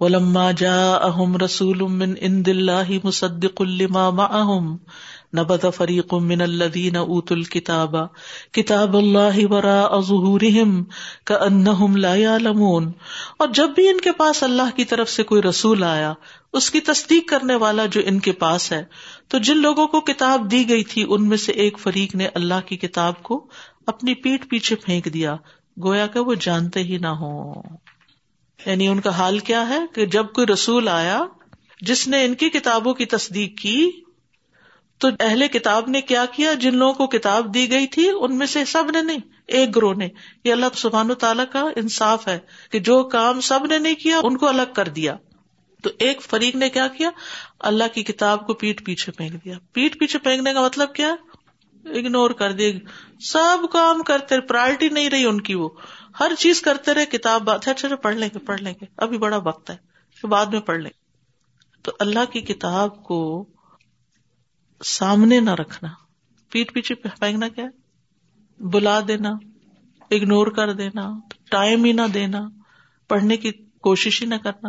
ولما جاءهم رسول من عند الله مصدق لما معهم، نبذ فريق من الذين اوتوا الكتاب. كتاب الله وراء ظهورهم كانهم لا يعلمون. اور جب بھی ان کے پاس اللہ کی طرف سے کوئی رسول آیا، اس کی تصدیق کرنے والا جو ان کے پاس ہے، تو جن لوگوں کو کتاب دی گئی تھی، ان میں سے ایک فریق نے اللہ کی کتاب کو اپنی پیٹ پیچھے پھینک دیا، گویا کہ وہ جانتے ہی نہ ہو یعنی ان کا حال کیا ہے کہ جب کوئی رسول آیا، جس نے ان کی کتابوں کی تصدیق کی، تو اہل کتاب نے کیا کیا؟ جن لوگوں کو کتاب دی گئی تھی، ان میں سے سب نے نہیں، ایک گروہ نے۔ یہ اللہ سبحان و تعالیٰ کا انصاف ہے کہ جو کام سب نے نہیں کیا، ان کو الگ کر دیا۔ تو ایک فریق نے کیا کیا؟ اللہ کی کتاب کو پیٹ پیچھے پھینک دیا۔ پیٹ پیچھے پھینکنے کا مطلب کیا؟ اگنور کر دے سب کام کرتے پرائرٹی نہیں رہی ان کی وہ۔ ہر چیز کرتے رہے، کتاب بات اچھا،, اچھا اچھا پڑھ لیں گے، پڑھ لیں گے۔ ابھی بڑا وقت ہے بعد میں پڑھ لیں۔ گے تو اللہ کی کتاب کو سامنے نہ رکھنا۔ پیٹ پیچھے پھینکنا کیا بلا دینا اگنور کر دینا ٹائم ہی نہ دینا، پڑھنے کی کوشش ہی نہ کرنا۔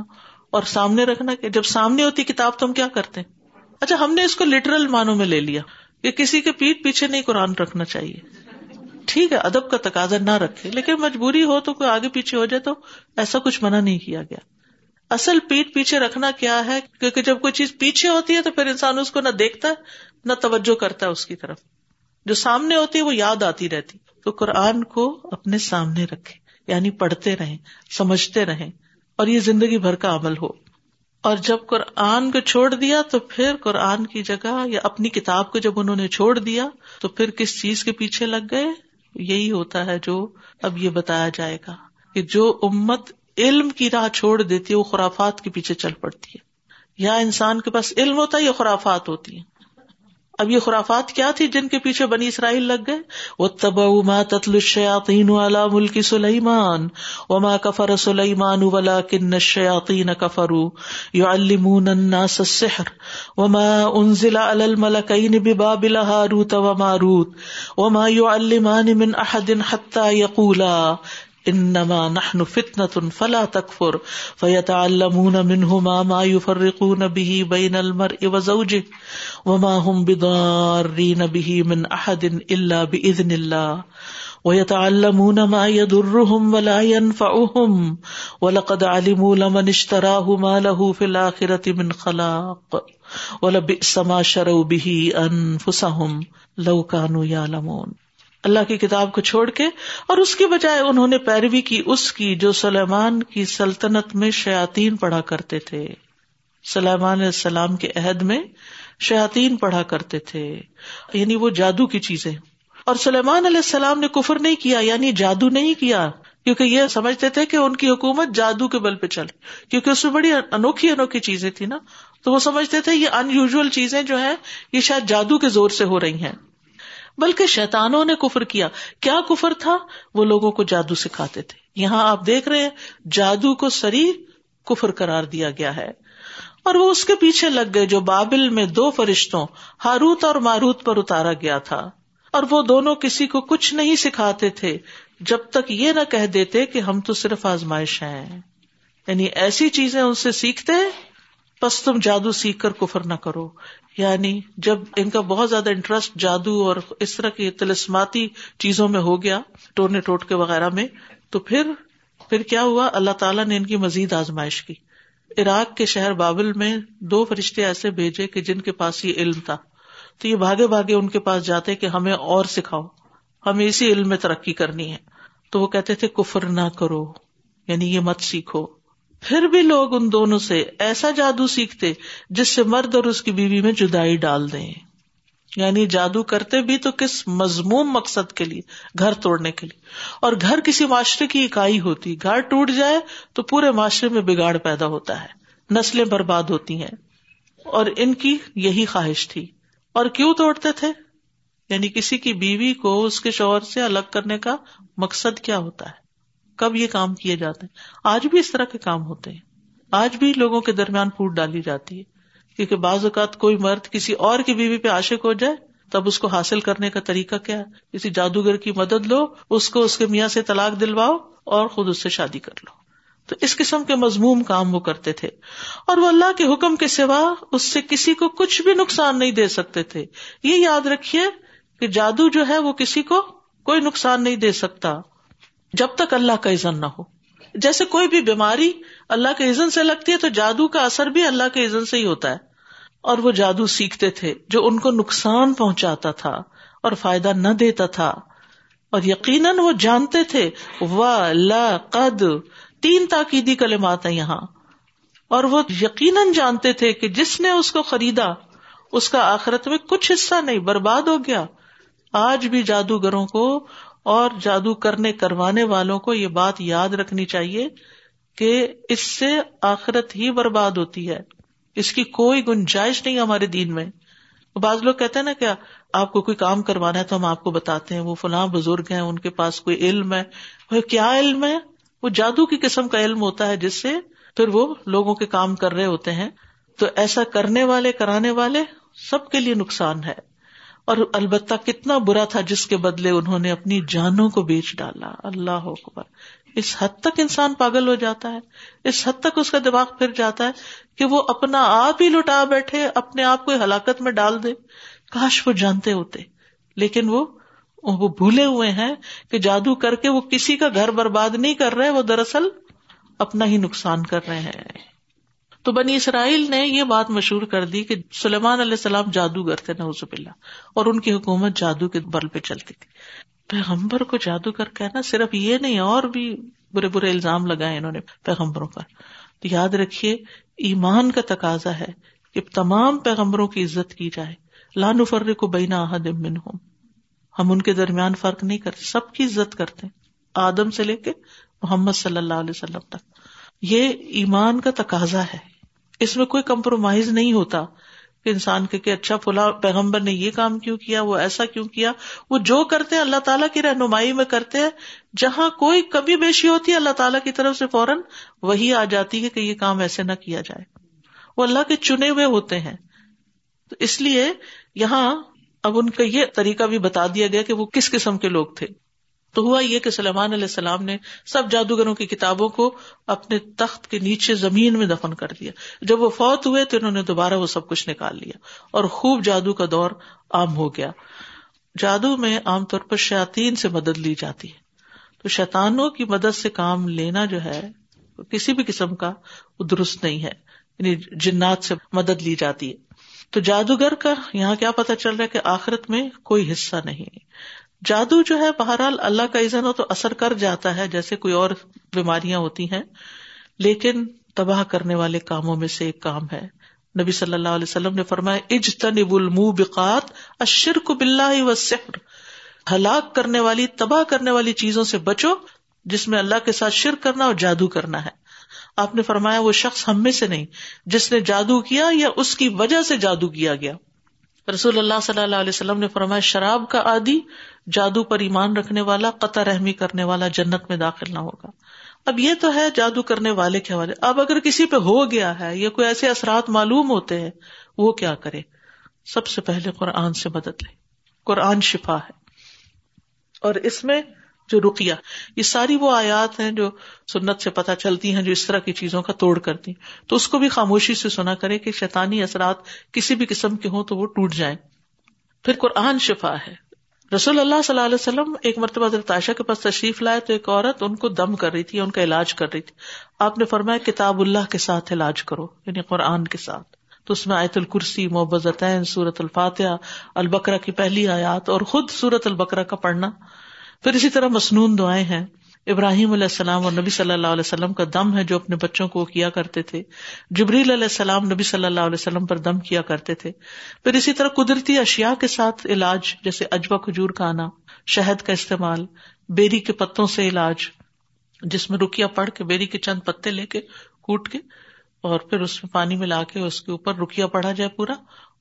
اور سامنے رکھنا کہ جب سامنے ہوتی کتاب تو ہم کیا کرتے ہیں؟ اچھا ہم نے اس کو لٹرل مانوں میں لے لیا۔ کہ کسی کے پیٹ پیچھے نہیں قرآن رکھنا چاہیے۔ ٹھیک ہے، ادب کا تقاضا نہ رکھے، لیکن مجبوری ہو تو کوئی آگے پیچھے ہو جائے تو ایسا کچھ منع نہیں کیا گیا۔ اصل پیٹ پیچھے رکھنا کیا ہے؟ کیونکہ جب کوئی چیز پیچھے ہوتی ہے تو پھر انسان اس کو نہ دیکھتا ہے نہ توجہ کرتا ہے اس کی طرف۔ جو سامنے ہوتی ہے وہ یاد آتی رہتی۔ تو قرآن کو اپنے سامنے رکھے یعنی پڑھتے رہیں، سمجھتے رہیں، اور یہ زندگی بھر کا عمل ہو۔ اور جب قرآن کو چھوڑ دیا تو پھر قرآن کی جگہ یا اپنی کتاب کو جب انہوں نے چھوڑ دیا تو پھر کس چیز کے پیچھے لگ گئے؟ یہی ہوتا ہے جو اب یہ بتایا جائے گا کہ جو امت علم کی راہ چھوڑ دیتی ہے، وہ خرافات کے پیچھے چل پڑتی ہے۔ یا انسان کے پاس علم ہوتا ہے یا خرافات ہوتی ہیں۔ اب یہ خرافات کیا تھی جن کے پیچھے بنی اسرائیل لگ گئے؟ وہ تب ما تتل الشیاطین والا ملک سلیمان وما کفر سلیمان ولا کن الشیاطین کفروا يعلمون الناس السحر وما انزل على الملكين ببابل هاروت وماروت وما يعلمان من احد حتى يقولا انما نحن فتنة فلا تكفر فيتعلمون منهما ما يفرقون به بين المرء وزوجه وما هم بضارين به من احد الا باذن الله ويتعلمون ما يضرهم ولا ينفعهم ولقد علموا لمن اشتراه ما له في الاخرة من خلاق ولبئس ما شروا به انفسهم لو كانوا يعلمون اللہ کی کتاب کو چھوڑ کے اور اس کی بجائے انہوں نے پیروی کی اس کی جو سلیمان کی سلطنت میں شیاتین پڑھا کرتے تھے۔ سلیمان علیہ السلام کے عہد میں شیاتین پڑھا کرتے تھے۔ یعنی وہ جادو کی چیزیں۔ اور سلیمان علیہ السلام نے کفر نہیں کیا یعنی جادو نہیں کیا، کیونکہ یہ سمجھتے تھے کہ ان کی حکومت جادو کے بل پہ چل۔ کیونکہ اس میں بڑی انوکھی انوکھی چیزیں تھی نا۔ تو وہ سمجھتے تھے یہ ان یوژل چیزیں جو ہیں، یہ شاید جادو کے زور سے ہو رہی ہیں۔ بلکہ شیتانوں نے کفر کیا۔ کیا کفر تھا؟ وہ لوگوں کو جادو سکھاتے تھے۔ یہاں آپ دیکھ رہے ہیں، جادو کو سری کفر قرار دیا گیا ہے۔ اور وہ اس کے پیچھے لگ گئے جو بابل میں دو فرشتوں، ہاروت اور ماروت پر اتارا گیا تھا۔ اور وہ دونوں کسی کو کچھ نہیں سکھاتے تھے، جب تک یہ نہ کہہ دیتے کہ ہم تو صرف آزمائش ہیں۔ یعنی ایسی چیزیں ان سے سیکھتے بس تم جادو سیکھ کر کفر نہ کرو۔ یعنی جب ان کا بہت زیادہ انٹرسٹ جادو اور اس طرح کی تلسماتی چیزوں میں ہو گیا ٹونے ٹوٹکے وغیرہ میں، تو پھر پھر کیا ہوا؟ اللہ تعالیٰ نے ان کی مزید آزمائش کی۔ عراق کے شہر بابل میں دو فرشتے ایسے بھیجے کہ جن کے پاس یہ علم تھا۔ تو یہ بھاگے بھاگے ان کے پاس جاتے کہ ہمیں اور سکھاؤ۔ ہمیں اسی علم میں ترقی کرنی ہے۔ تو وہ کہتے تھے، کفر نہ کرو۔ یعنی یہ مت سیکھو۔ پھر بھی لوگ ان دونوں سے ایسا جادو سیکھتے جس سے مرد اور اس کی بیوی میں جدائی ڈال دیں۔ یعنی جادو کرتے بھی تو کس مضموم مقصد کے لیے؟ گھر توڑنے کے لیے۔ اور گھر کسی معاشرے کی اکائی ہوتی، گھر ٹوٹ جائے تو پورے معاشرے میں بگاڑ پیدا ہوتا ہے، نسلیں برباد ہوتی ہیں۔ اور ان کی یہی خواہش تھی۔ اور کیوں توڑتے تھے؟ یعنی کسی کی بیوی کو اس کے شوہر سے الگ کرنے کا مقصد کیا ہوتا ہے؟ کب یہ کام کیے جاتے ہیں۔ آج بھی اس طرح کے کام ہوتے ہیں۔ آج بھی لوگوں کے درمیان پھوٹ ڈالی جاتی ہے۔ کیونکہ بعض اوقات کوئی مرد کسی اور کی بیوی پہ عاشق ہو جائے، تب اس کو حاصل کرنے کا طریقہ کیا ہے؟ کسی جادوگر کی مدد لو، اس کو اس کے میاں سے طلاق دلواؤ اور خود اس سے شادی کر لو۔ تو اس قسم کے مضموم کام وہ کرتے تھے۔ اور وہ اللہ کے حکم کے سوا اس سے کسی کو کچھ بھی نقصان نہیں دے سکتے تھے۔ یہ یاد رکھیے کہ جادو جو ہے وہ کسی کو کوئی نقصان نہیں دے سکتا۔ جب تک اللہ کا عزن نہ ہو۔ جیسے کوئی بھی بیماری اللہ کے عزن سے لگتی ہے تو جادو کا اثر بھی اللہ کے عزن سے ہی ہوتا ہے۔ اور وہ جادو سیکھتے تھے جو ان کو نقصان پہنچاتا تھا اور فائدہ نہ دیتا تھا۔ اور یقیناً وہ جانتے تھے و لا قد تین تاکیدی کلمات ہیں یہاں۔ اور وہ یقیناً جانتے تھے کہ جس نے اس کو خریدا، اس کا آخرت میں کچھ حصہ نہیں، برباد ہو گیا۔ آج بھی جادوگروں کو اور جادو کرنے کروانے والوں کو یہ بات یاد رکھنی چاہیے کہ اس سے آخرت ہی برباد ہوتی ہے۔ اس کی کوئی گنجائش نہیں ہمارے دین میں۔ بعض لوگ کہتے ہیں نا کیا آپ کو کوئی کام کروانا ہے تو ہم آپ کو بتاتے ہیں، وہ فلاں بزرگ ہیں، ان کے پاس کوئی علم ہے۔ وہ کیا علم ہے؟ وہ جادو کی قسم کا علم ہوتا ہے جس سے پھر وہ لوگوں کے کام کر رہے ہوتے ہیں۔ تو ایسا کرنے والے، کرانے والے سب کے لیے نقصان ہے۔ اور البتہ کتنا برا تھا جس کے بدلے انہوں نے اپنی جانوں کو بیچ ڈالا۔ اللہ اکبر۔ اس حد تک انسان پاگل ہو جاتا ہے۔ اس حد تک اس کا دماغ پھر جاتا ہے کہ وہ اپنا آپ ہی لٹا بیٹھے، اپنے آپ کو ہلاکت میں ڈال دے۔ کاش وہ جانتے ہوتے۔ لیکن وہ وہ بھولے ہوئے ہیں کہ جادو کر کے وہ کسی کا گھر برباد نہیں کر رہے، وہ دراصل اپنا ہی نقصان کر رہے ہیں۔ تو بنی اسرائیل نے یہ بات مشہور کر دی کہ سلیمان علیہ السلام جادوگر تھے نوز اللہ اور ان کی حکومت جادو کے بل پہ چلتی تھی۔ پیغمبر کو جادوگر کہنا صرف یہ نہیں، اور بھی برے برے الزام لگائے انہوں نے پیغمبروں پر۔ تو یاد رکھیے، ایمان کا تقاضا ہے کہ تمام پیغمبروں کی عزت کی جائے۔ لان فر کو بینا من ہوں ہم ان کے درمیان فرق نہیں کرتے سب کی عزت کرتے آدم سے لے کے محمد صلی اللہ علیہ وسلم تک۔ یہ ایمان کا تقاضا ہے۔ اس میں کوئی کمپرومائز نہیں ہوتا کہ انسان کے کہ اچھا فلاں پیغمبر نے یہ کام کیوں کیا، وہ ایسا کیوں کیا؟ وہ جو کرتے ہیں اللہ تعالیٰ کی رہنمائی میں کرتے ہیں، جہاں کوئی کمی بیشی ہوتی ہے اللہ تعالیٰ کی طرف سے فوراً وہی آ جاتی ہے کہ یہ کام ایسے نہ کیا جائے۔ وہ اللہ کے چنے ہوئے ہوتے ہیں۔ تو اس لیے یہاں اب ان کا یہ طریقہ بھی بتا دیا گیا کہ وہ کس قسم کے لوگ تھے۔ تو ہوا یہ کہ سلمان علیہ السلام نے سب جادوگروں کی کتابوں کو اپنے تخت کے نیچے زمین میں دفن کر دیا۔ جب وہ فوت ہوئے تو انہوں نے دوبارہ وہ سب کچھ نکال لیا اور خوب جادو کا دور عام ہو گیا۔ جادو میں عام طور پر شاطین سے مدد لی جاتی ہے۔ تو شیطانوں کی مدد سے کام لینا جو ہے، کسی بھی قسم کا وہ درست نہیں ہے۔ یعنی جنات سے مدد لی جاتی ہے۔ تو جادوگر کا یہاں کیا پتا چل رہا ہے کہ آخرت میں کوئی حصہ نہیں۔ جادو جو ہے، بہرحال اللہ کا عزن ہو تو اثر کر جاتا ہے، جیسے کوئی اور بیماریاں ہوتی ہیں۔ لیکن تباہ کرنے والے کاموں میں سے ایک کام ہے۔ نبی صلی اللہ علیہ وسلم نے فرمایا اجتنب الموبقات، الشرک باللہ والسحر۔ ہلاک کرنے والی، تباہ کرنے والی چیزوں سے بچو، جس میں اللہ کے ساتھ شرک کرنا اور جادو کرنا ہے۔ آپ نے فرمایا، وہ شخص ہم میں سے نہیں، جس نے جادو کیا یا اس کی وجہ سے جادو کیا گیا۔ رسول اللہ صلی اللہ علیہ وسلم نے فرمایا، شراب کا عادی جادو پر ایمان رکھنے والا، قطع رحمی کرنے والا جنت میں داخل نہ ہوگا۔ اب یہ تو ہے جادو کرنے والے کے حوالے۔ اب اگر کسی پہ ہو گیا ہے یا کوئی ایسے اثرات معلوم ہوتے ہیں، وہ کیا کرے؟ سب سے پہلے قرآن سے مدد لے۔ قرآن شفا ہے۔ اور اس میں جو رکیا یہ ساری وہ آیات ہیں جو سنت سے پتہ چلتی ہیں، جو اس طرح کی چیزوں کا توڑ کرتی تو اس کو بھی خاموشی سے سنا کرے کہ شیطانی اثرات کسی بھی قسم کے ہوں تو وہ ٹوٹ جائیں۔ پھر قرآن شفا ہے۔ رسول اللہ صلی اللہ علیہ وسلم ایک مرتبہ تاشا کے پاس تشریف لائے تو ایک عورت ان کو دم کر رہی تھی، ان کا علاج کر رہی تھی۔ آپ نے فرمایا، کتاب اللہ کے ساتھ علاج کرو یعنی قرآن کے ساتھ۔ تو اس میں آیت الکرسی محبت سورت الفاتحہ البکرا کی پہلی آیات اور خود سورت البکرا کا پڑھنا۔ پھر اسی طرح مصنون دعائیں ہیں۔ ابراہیم علیہ السلام اور نبی صلی اللہ علیہ وسلم کا دم ہے جو اپنے بچوں کو کیا کرتے تھے۔ جبریل علیہ السلام نبی صلی اللہ علیہ وسلم پر دم کیا کرتے تھے۔ پھر اسی طرح قدرتی اشیاء کے ساتھ علاج، جیسے اجوا کھجور کا آنا شہد کا استعمال، بیری کے پتوں سے علاج، جس میں رکیا پڑ کے، بیری کے چند پتے لے کے، کوٹ کے، اور پھر اس میں پانی ملا کے اس کے اوپر رکیا پڑا جائے پورا،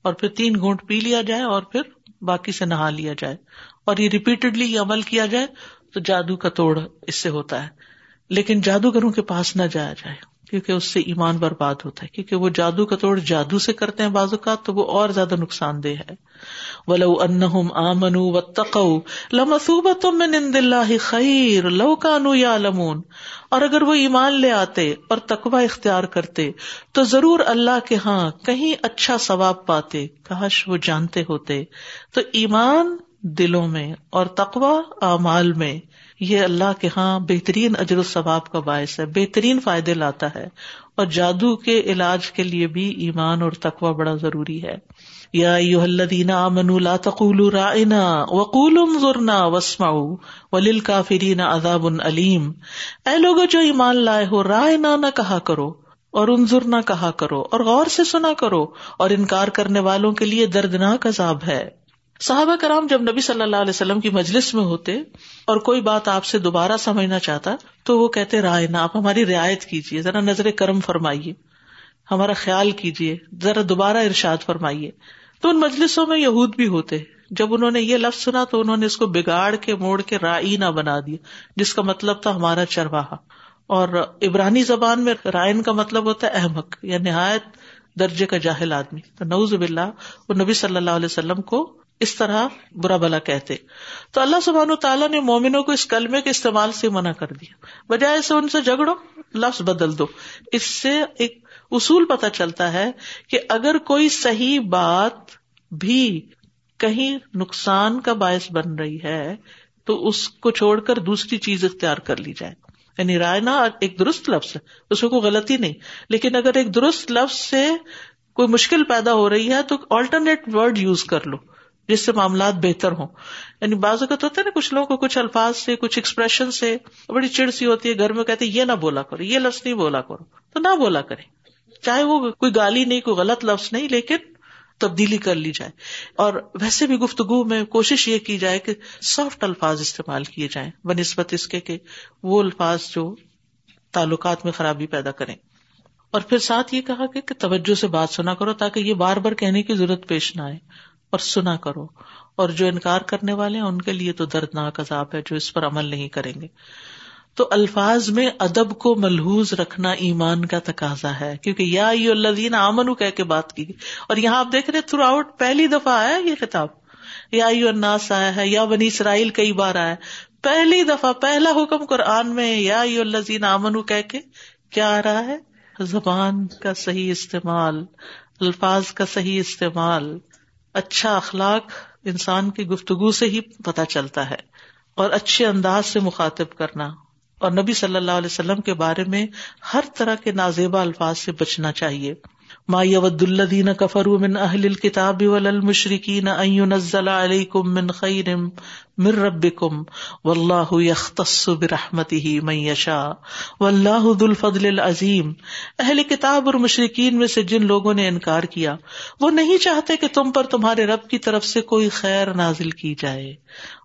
اور پھر تین گھونٹ پی لیا جائے، اور پھر باقی سے نہا لیا جائے۔ اور یہ ریپیٹڈلی یہ عمل کیا جائے تو جادو کا توڑ اس سے ہوتا ہے۔ لیکن جادوگروں کے پاس نہ جایا جائے، کیونکہ اس سے ایمان برباد ہوتا ہے۔ کیونکہ وہ جادو کا توڑ جادو سے کرتے ہیں بازو کا تو وہ اور زیادہ نقصان دہ ہے۔ ولو انہم آمنو و تقو لمسوبت من عند اللہ خیر لو کانو یا لمون اور اگر وہ ایمان لے آتے اور تقوی اختیار کرتے، تو ضرور اللہ کے ہاں کہیں اچھا ثواب پاتے۔ کاش وہ جانتے ہوتے۔ تو ایمان دلوں میں اور تقوا اعمال میں یہ اللہ کے ہاں بہترین اجر و ثواب کا باعث ہے، بہترین فائدے لاتا ہے۔ اور جادو کے علاج کے لیے بھی ایمان اور تقوا بڑا ضروری ہے۔ یا الذین آمنوا لا تقولوا رائنا وقولوا انظرنا واسمعوا وللکافرین عذاب علیم اے لوگوں جو ایمان لائے ہو رائنا نہ کہا کرو اور انظر نہ کہا کرو اور غور سے سنا کرو اور انکار کرنے والوں کے لیے دردناک عذاب ہے۔ صحابہ کرام جب نبی صلی اللہ علیہ وسلم کی مجلس میں ہوتے اور کوئی بات آپ سے دوبارہ سمجھنا چاہتا، تو وہ کہتے، رائے نا، آپ ہماری رعایت کیجیے ذرا نظر کرم فرمائیے، ہمارا خیال کیجیے ذرا دوبارہ ارشاد فرمائیے۔ تو ان مجلسوں میں یہود بھی ہوتے، جب انہوں نے یہ لفظ سنا تو انہوں نے اس کو بگاڑ کے، موڑ کے رائی نہ بنا دیا، جس کا مطلب تھا ہمارا چرواہا۔ اور عبرانی زبان میں رائن کا مطلب ہوتا ہے احمد یا نہایت درجے کا جاہل آدمی۔ تو نوز باللہ، وہ نبی صلی اللہ علیہ وسلم کو اس طرح برا بلا کہتے۔ تو اللہ سبحان تعالیٰ نے مومنوں کو اس کلمے کے استعمال سے منع کر دیا۔ بجائے سے ان سے جھگڑو، لفظ بدل دو۔ اس سے ایک اصول پتا چلتا ہے کہ اگر کوئی صحیح بات بھی کہیں نقصان کا باعث بن رہی ہے، تو اس کو چھوڑ کر دوسری چیز اختیار کر لی جائے۔ یعنی رائے نا، ایک درست لفظ ہے، اس میں کوئی غلطی نہیں۔ لیکن اگر ایک درست لفظ سے کوئی مشکل پیدا ہو رہی ہے، تو آلٹرنیٹ ورڈ یوز کر لو۔ جس سے معاملات بہتر ہوں۔ یعنی بعض اوقات ہوتا ہے نا، کچھ لوگوں کو کچھ الفاظ سے، کچھ ایکسپریشن سے بڑی چڑ سی ہوتی ہے گھر میں، کہتے یہ نہ بولا کرو، یہ لفظ نہیں بولا کرو۔ تو نہ بولا کرے چاہے وہ کوئی گالی نہیں، کوئی غلط لفظ نہیں، لیکن تبدیلی کر لی جائے۔ اور ویسے بھی گفتگو میں کوشش یہ کی جائے کہ سافٹ الفاظ استعمال کیے جائیں بہ نسبت اس کے کہ وہ الفاظ جو تعلقات میں خرابی پیدا کریں۔ اور پھر ساتھ یہ کہا کہ توجہ سے بات سنا کرو تاکہ یہ بار بار کہنے کی ضرورت پیش نہ آئے۔ اور سنا کرو۔ اور جو انکار کرنے والے ہیں، ان کے لیے تو دردناک عذاب ہے جو اس پر عمل نہیں کریں گے۔ تو الفاظ میں ادب کو ملحوظ رکھنا ایمان کا تقاضا ہے۔ کیونکہ یا اللہ آمن کہہ کے بات کی اور یہاں آپ دیکھ رہے تھرو آؤٹ پہلی دفعہ آیا یہ کتاب یا الناس آیا ہے، یا بنی اسرائیل کئی بار آیا پہلی دفعہ، پہلا حکم قرآن میں یا اللہ آمن کہہ کے کیا آ رہا ہے؟ زبان کا صحیح استعمال، الفاظ کا صحیح استعمال۔ اچھا اخلاق انسان کی گفتگو سے ہی پتہ چلتا ہے اور اچھے انداز سے مخاطب کرنا اور نبی صلی اللہ علیہ وسلم کے بارے میں ہر طرح کے نازیبا الفاظ سے بچنا چاہیے۔ ما ید الدین کفر من اہل الکتاب والمشرکین ان ينزل علیکم من خیر من ربکم واللہ یختص برحمته من یشاء واللہ ذو الفضل العظیم۔ اہل کتاب اور مشرکین میں سے جن لوگوں نے انکار کیا، وہ نہیں چاہتے کہ تم پر تمہارے رب کی طرف سے کوئی خیر نازل کی جائے۔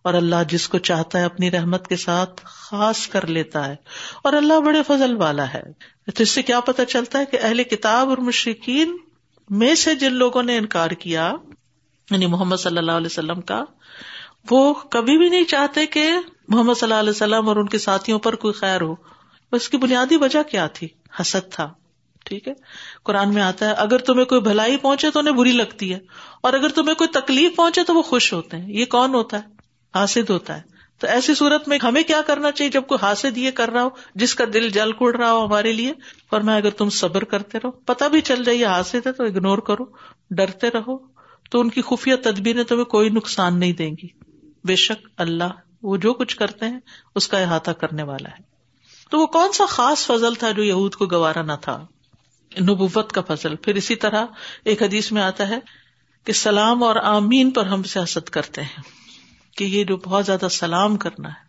اور اللہ جس کو چاہتا ہے اپنی رحمت کے ساتھ خاص کر لیتا ہے، اور اللہ بڑے فضل والا ہے۔ تو اس سے کیا پتا چلتا ہے کہ اہل کتاب اور مشرقین میں سے جن لوگوں نے انکار کیا یعنی محمد صلی اللہ علیہ وسلم کا وہ کبھی بھی نہیں چاہتے کہ محمد صلی اللہ علیہ وسلم اور ان کے ساتھیوں پر کوئی خیر ہو۔ اس کی بنیادی وجہ کیا تھی؟ حسد تھا، ٹھیک ہے؟ قرآن میں آتا ہے، اگر تمہیں کوئی بھلائی پہنچے تو انہیں بری لگتی ہے، اور اگر تمہیں کوئی تکلیف پہنچے تو وہ خوش ہوتے ہیں۔ یہ کون ہوتا ہے؟ حاصل ہوتا ہے۔ تو ایسی صورت میں ہمیں کیا کرنا چاہیے جب کوئی حاصل یہ کر رہا ہو، جس کا دل جل کڑ رہا ہو ہمارے لیے؟ اور میں اگر تم صبر کرتے رہو پتا بھی چل جائے حاصل ہے تو اگنور کرو، ڈرتے رہو، تو ان کی خفیہ تدبیر تمہیں کوئی نقصان نہیں دیں گی۔ بے شک اللہ وہ جو کچھ کرتے ہیں اس کا احاطہ کرنے والا ہے۔ تو وہ کون سا خاص فضل تھا جو یہود کو گوارا نہ تھا؟ نبوت کا فضل۔ پھر اسی طرح ایک حدیث میں آتا ہے کہ سلام اور آمین پر ہم سیاست کرتے ہیں کہ یہ جو بہت زیادہ سلام کرنا ہے۔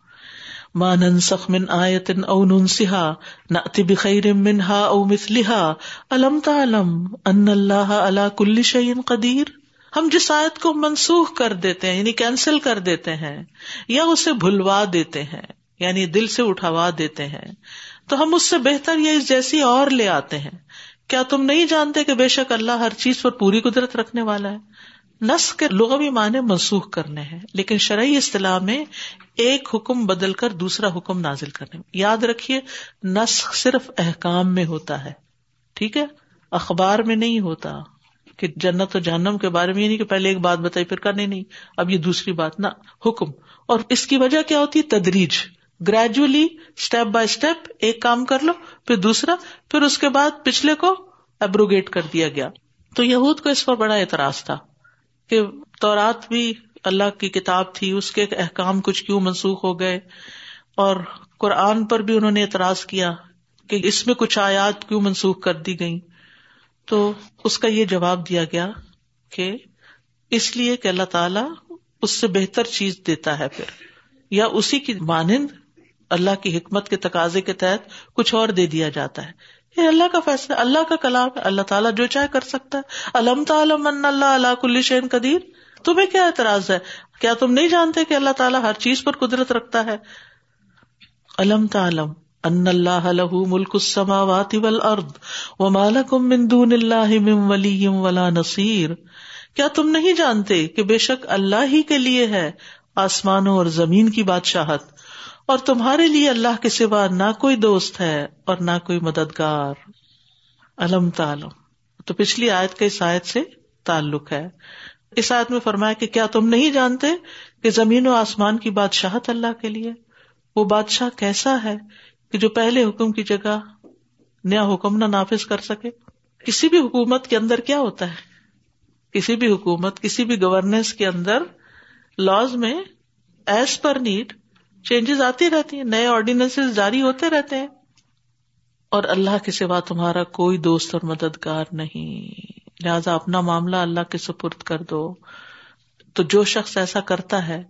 مانن سخمن آیتن او ننسا نہ بخیر منہا او مسلحا الم تعلم ان اللہ اللہ کل شعین قدیر؟ ہم جس آیت کو منسوخ کر دیتے ہیں یعنی کینسل کر دیتے ہیں، یا اسے بھلوا دیتے ہیں یعنی دل سے اٹھوا دیتے ہیں، تو ہم اس سے بہتر یا اس جیسی اور لے آتے ہیں۔ کیا تم نہیں جانتے کہ بے شک اللہ ہر چیز پر پوری قدرت رکھنے والا ہے؟ نس کے لغوی معنی منسوخ کرنے ہیں، لیکن شرعی اصطلاح میں ایک حکم بدل کر دوسرا حکم نازل کرنے میں یاد رکھیے نس صرف احکام میں ہوتا ہے، ٹھیک ہے؟ اخبار میں نہیں ہوتا۔ کہ جنت و جہنم کے بارے میں یہ نہیں کہ پہلے ایک بات بتائی پھر کرنے نہیں، اب یہ دوسری بات، نہ، حکم۔ اور اس کی وجہ کیا ہوتی؟ ہے تدریج۔ گریجولی اسٹیپ بائی اسٹیپ ایک کام کر لو، پھر دوسرا، پھر اس کے بعد پچھلے کو ابروگیٹ کر دیا گیا۔ تو یہود کو اس پر بڑا اعتراض تھا کہ تورات بھی اللہ کی کتاب تھی، اس کے احکام کچھ کیوں منسوخ ہو گئے۔ اور قرآن پر بھی انہوں نے اعتراض کیا کہ اس میں کچھ آیات کیوں منسوخ کر دی گئی تو اس کا یہ جواب دیا گیا کہ اس لیے کہ اللہ تعالی اس سے بہتر چیز دیتا ہے پھر۔ یا اسی کی مانند اللہ کی حکمت کے تقاضے کے تحت کچھ اور دے دیا جاتا ہے۔ یہ اللہ کا فیصلہ، اللہ کا کلام ہے۔ اللہ تعالیٰ جو چاہے کر سکتا ہے۔ علم تعلم اللہ اللہ کل شین قدیر۔ تمہیں کیا اعتراض ہے؟ کیا تم نہیں جانتے کہ اللہ تعالیٰ ہر چیز پر قدرت رکھتا ہے؟ علم تعلم ان اللہ ملک السماوات والارض وما لكم من دون اللہ من ولی ولا نصیر۔ کیا تم نہیں جانتے کہ بے شک اللہ ہی کے لیے ہے آسمانوں اور زمین کی بادشاہت؟ اور تمہارے لیے اللہ کے سوا نہ کوئی دوست ہے اور نہ کوئی مددگار۔ علم تعلم۔ تو پچھلی آیت کا اس آیت سے تعلق ہے۔ اس آیت میں فرمایا کہ کیا تم نہیں جانتے کہ زمین و آسمان کی بادشاہت اللہ کے لیے؟ وہ بادشاہ کیسا ہے کہ جو پہلے حکم کی جگہ نیا حکم نہ نافذ کر سکے۔ کسی بھی حکومت کے اندر کیا ہوتا ہے؟ کسی بھی حکومت، کسی بھی گورننس کے اندر لاز میں ایز پر نیڈ چینجز آتی رہتی ہیں، نئے آرڈیننس جاری ہوتے رہتے ہیں۔ اور اللہ کے سوا تمہارا کوئی دوست اور مددگار نہیں۔ لہذا اپنا معاملہ اللہ کے سپرد کر دو۔ تو جو شخص ایسا کرتا ہے،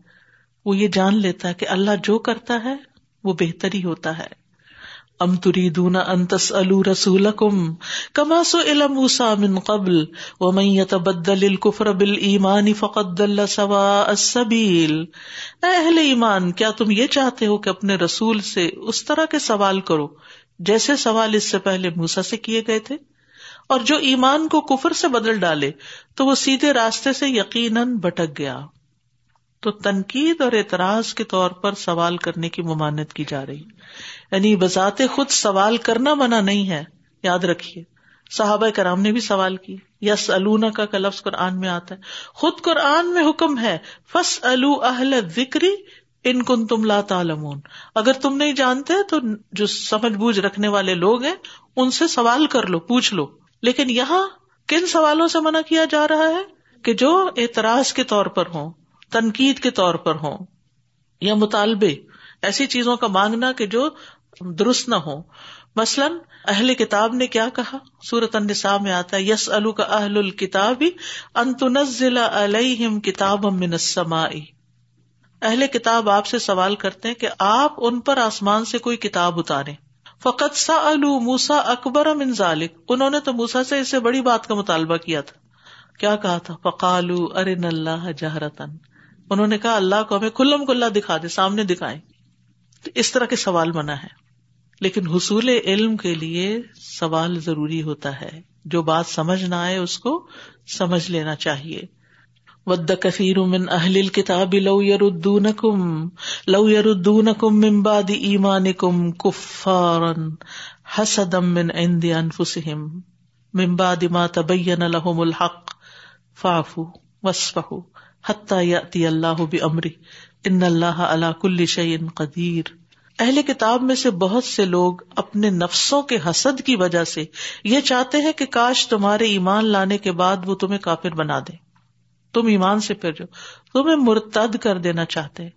وہ یہ جان لیتا ہے کہ اللہ جو کرتا ہے، وہ بہتر ہی ہوتا ہے۔ ام تری دونا انتس الو رسول کم کما سو علم من قبل و میں تبدل الکفر بل ایمانی فقد سوا السبیل۔ اہل ایمان، کیا تم یہ چاہتے ہو کہ اپنے رسول سے اس طرح کے سوال کرو جیسے سوال اس سے پہلے موسا سے کیے گئے تھے؟ اور جو ایمان کو کفر سے بدل ڈالے تو وہ سیدھے راستے سے یقیناً بھٹک گیا۔ تو تنقید اور اعتراض کے طور پر سوال کرنے کی ممانت کی جا رہی۔ یعنی بذات خود سوال کرنا منع نہیں ہے، یاد رکھیے۔ صحابہ کرام نے بھی سوال کی یس النا کا لفظ قرآن میں آتا ہے۔ خود قرآن میں حکم ہے فس الو اہل وکری ان کن تم لا تعلمون۔ اگر تم نہیں جانتے تو جو سمجھ بوجھ رکھنے والے لوگ ہیں، ان سے سوال کر لو، پوچھ لو۔ لیکن یہاں کن سوالوں سے منع کیا جا رہا ہے؟ کہ جو اعتراض کے طور پر ہوں۔ تنقید کے طور پر ہوں یا مطالبے، ایسی چیزوں کا مانگنا کہ جو درست نہ ہو مثلاً، اہل کتاب نے کیا کہا؟ سورت النساء میں آتا ہے یس کا اہل الکتاب انتنزل علیہم کتاب من السماء۔ اہل کتاب آپ سے سوال کرتے ہیں کہ آپ ان پر آسمان سے کوئی کتاب اتارے فقط سا موسا اکبر من ذالک۔ انہوں نے تو موسا سے اس سے بڑی بات کا مطالبہ کیا تھا۔ کیا کہا تھا؟ فقالو ارن اللہ جہرتن انہوں نے کہا، اللہ کو ہمیں کھلم کھلا دکھا دے، سامنے دکھائے اس طرح کے سوال منع ہے لیکن حصول علم کے لیے سوال ضروری ہوتا ہے۔ جو بات سمجھ نہ آئے، اس کو سمجھ لینا چاہیے۔ ود کثیر من اہل کتاب لو یردون کم لو یردون کم ممباد ایمان کم کفارن حسدم من عند انفسهم ممباد ما تبین لهم الحق فافو وسفہ حتیٰ یاتی اللہ بمری ان اللہ اللہ کل شعین قدیر۔ اہل کتاب میں سے بہت سے لوگ اپنے نفسوں کے حسد کی وجہ سے یہ چاہتے ہیں کہ کاش تمہارے ایمان لانے کے بعد وہ تمہیں کافر بنا دے۔ تم ایمان سے پھر جو، تمہیں مرتد کر دینا چاہتے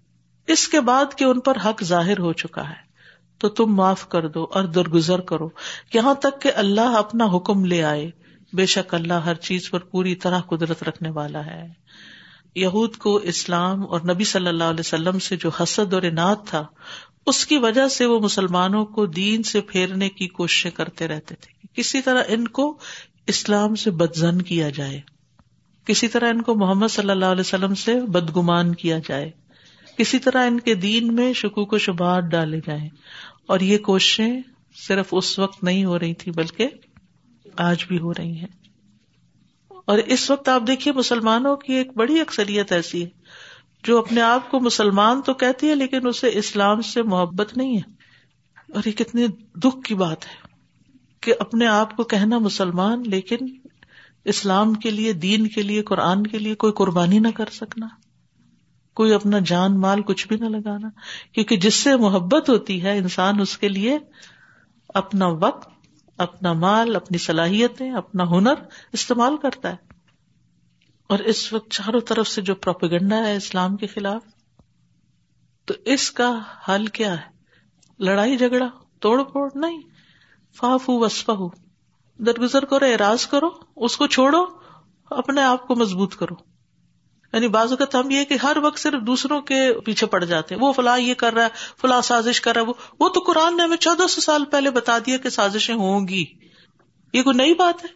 اس کے بعد کہ ان پر حق ظاہر ہو چکا ہے، تو تم معاف کر دو اور درگزر کرو۔ یہاں تک کہ اللہ اپنا حکم لے آئے۔ بے شک اللہ ہر چیز پر پوری طرح قدرت رکھنے والا ہے۔ یہود کو اسلام اور نبی صلی اللہ علیہ وسلم سے جو حسد اور انعد تھا، اس کی وجہ سے وہ مسلمانوں کو دین سے پھیرنے کی کوششیں کرتے رہتے تھے کسی طرح ان کو اسلام سے بدزن کیا جائے، کسی طرح ان کو محمد صلی اللہ علیہ وسلم سے بدگمان کیا جائے، کسی طرح ان کے دین میں شکوک و شبہات ڈالے جائیں۔ اور یہ کوششیں صرف اس وقت نہیں ہو رہی تھی بلکہ آج بھی ہو رہی ہیں۔ اور اس وقت آپ دیکھیے مسلمانوں کی ایک بڑی اکثریت ایسی ہے، جو اپنے آپ کو مسلمان تو کہتی ہے، لیکن اسے اسلام سے محبت نہیں ہے۔ اور یہ کتنی دکھ کی بات ہے کہ اپنے آپ کو کہنا مسلمان، لیکن اسلام کے لیے، دین کے لیے، قرآن کے لیے کوئی قربانی نہ کر سکنا، کوئی اپنا جان مال کچھ بھی نہ لگانا، کیونکہ جس سے محبت ہوتی ہے انسان، اس کے لیے اپنا وقت اپنا مال، اپنی صلاحیتیں، اپنا ہنر استعمال کرتا ہے۔ اور اس وقت چاروں طرف سے جو پروپیگنڈا ہے اسلام کے خلاف، تو اس کا حل کیا ہے؟ لڑائی، جھگڑا، توڑ پھوڑ؟ نہیں۔ فاف وسفا ہو درگزر کرو، اعراض کرو، اس کو چھوڑو، اپنے آپ کو مضبوط کرو۔ یعنی بعض اوقات ہم یہ کہ ہر وقت صرف دوسروں کے پیچھے پڑ جاتے ہیں، وہ فلاں یہ کر رہا ہے، فلاں سازش کر رہا ہے، وہ وہ تو قرآن نے ہمیں چودہ سو سال پہلے بتا دیا کہ سازشیں ہوں گی۔ یہ کوئی نئی بات ہے؟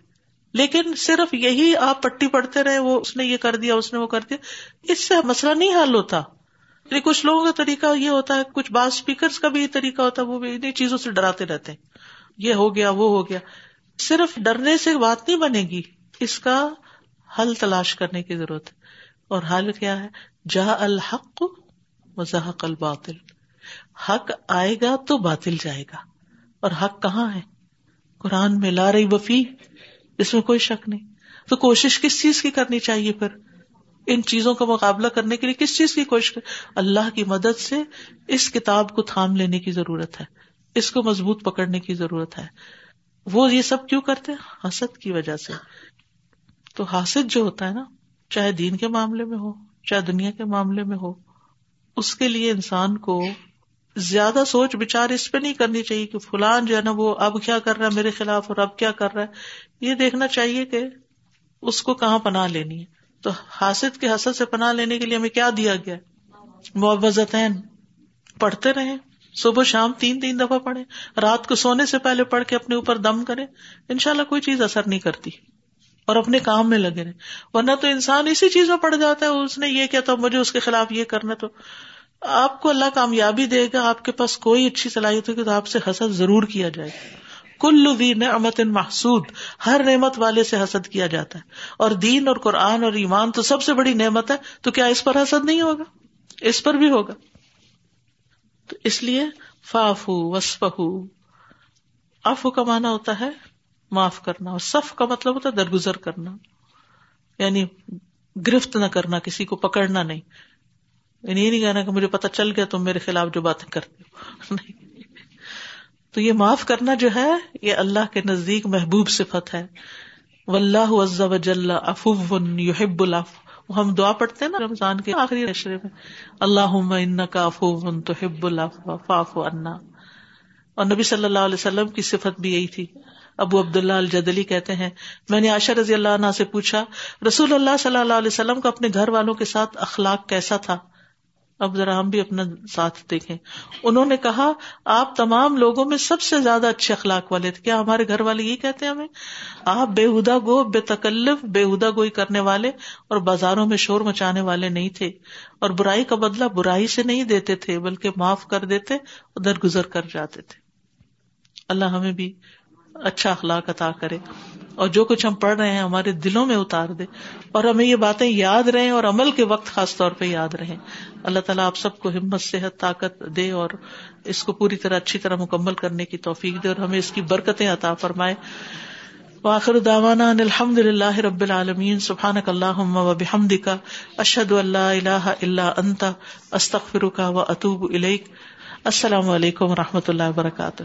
لیکن صرف یہی آپ پٹی پڑھتے رہے، وہ، اس نے یہ کر دیا، اس نے وہ کر دیا۔ اس سے مسئلہ نہیں حل ہوتا۔ یعنی کچھ لوگوں کا طریقہ یہ ہوتا ہے، کچھ بعض اسپیکر کا بھی یہ طریقہ ہوتا ہے، وہ بھی انہیں چیزوں سے ڈراتے رہتے ہیں۔ یہ ہو گیا، وہ ہو گیا۔ صرف ڈرنے سے بات نہیں بنے گی، اس کا حل تلاش کرنے کی ضرورت ہے۔ اور حل کیا ہے؟ جہاں الحق وضاحق الباطل۔ حق آئے گا تو باطل جائے گا۔ اور حق کہاں ہے؟ قرآن میں لا رہی وفی اس میں کوئی شک نہیں۔ تو کوشش کس چیز کی کرنی چاہیے پھر؟ ان چیزوں کا مقابلہ کرنے کے لیے کس چیز کی کوشش اللہ کی مدد سے اس کتاب کو تھام لینے کی ضرورت ہے۔ اس کو مضبوط پکڑنے کی ضرورت ہے۔ وہ یہ سب کیوں کرتے حسد کی وجہ سے۔ تو حاسد جو ہوتا ہے نا چاہے دین کے معاملے میں ہو، چاہے دنیا کے معاملے میں ہو، اس کے لیے انسان کو زیادہ سوچ بچار اس پہ نہیں کرنی چاہیے کہ فلان جو ہے نا وہ اب کیا کر رہا ہے میرے خلاف اور اب کیا کر رہا ہے۔ یہ دیکھنا چاہیے کہ اس کو کہاں پناہ لینی ہے۔ تو حاصل کے حسد سے پناہ لینے کے لیے ہمیں کیا دیا گیا؟ معوضتین پڑھتے رہے صبح شام تین تین دفعہ پڑھے رات کو سونے سے پہلے پڑھ کے اپنے اوپر دم کرے ان شاء اللہ کوئی چیز اثر نہیں کرتی۔ اور اپنے کام میں لگے رہے۔ ورنہ تو انسان اسی چیز میں پڑ جاتا ہے، اس نے یہ کیا تھا مجھے اس کے خلاف یہ کرنا تو۔ آپ کو اللہ کامیابی دے گا، آپ کے پاس کوئی اچھی صلاحیت ہوگی تو آپ سے حسد ضرور کیا جائے گا۔ کل نعمت محسود، ہر نعمت والے سے حسد کیا جاتا ہے۔ اور دین اور قرآن اور ایمان تو سب سے بڑی نعمت ہے، تو کیا اس پر حسد نہیں ہوگا؟ اس پر بھی ہوگا۔ تو اس لیے فاف وسف افو کا مانا ہوتا ہے معاف کرنا اور صف کا مطلب ہوتا ہے درگزر کرنا یعنی گرفت نہ کرنا کسی کو پکڑنا نہیں یعنی یہ نہیں کہنا کہ مجھے پتا چل گیا تم میرے خلاف جو باتیں کرتے ہو تو یہ معاف کرنا جو ہے یہ اللہ کے نزدیک محبوب صفت ہے افو یحب العف ہم دعا پڑھتے ہیں نا رمضان کے آخری اشرے میں اللہ ان کا افو تو ہب الفاف انا اور نبی صلی اللہ علیہ وسلم کی صفت بھی یہی تھی ابو عبد اللہ الجدلی کہتے ہیں، میں نے عائشہ رضی اللہ عنہ سے پوچھا، رسول اللہ صلی اللہ علیہ وسلم کا اپنے گھر والوں کے ساتھ اخلاق کیسا تھا؟ اب ذرا ہم بھی اپنا ساتھ دیکھیں۔ انہوں نے کہا، آپ تمام لوگوں میں سب سے زیادہ اچھے اخلاق والے تھے۔ کیا ہمارے گھر والے یہ کہتے ہیں ہمیں؟ آپ بےحدا گو، بے تکلف بےحدا گوئی کرنے والے اور بازاروں میں شور مچانے والے نہیں تھے۔ اور برائی کا بدلہ برائی سے نہیں دیتے تھے، بلکہ معاف کر دیتے ادھر گزر کر جاتے تھے۔ اللہ ہمیں بھی اچھا اخلاق عطا کرے اور جو کچھ ہم پڑھ رہے ہیں ہمارے دلوں میں اتار دے اور ہمیں یہ باتیں یاد رہیں اور عمل کے وقت خاص طور پہ یاد رہیں۔ اللہ تعالیٰ آپ سب کو ہمت، صحت، طاقت دے اور اس کو پوری طرح اچھی طرح مکمل کرنے کی توفیق دے اور ہمیں اس کی برکتیں عطا فرمائے۔ واخر داوانا الحمد للہ رب العالمین۔ سبحان اللہ و بحمد کا اشد اللہ اللہ اللہ انتا استخر کا و اطوب السلام علیکم و رحمۃ اللہ وبرکاتہ۔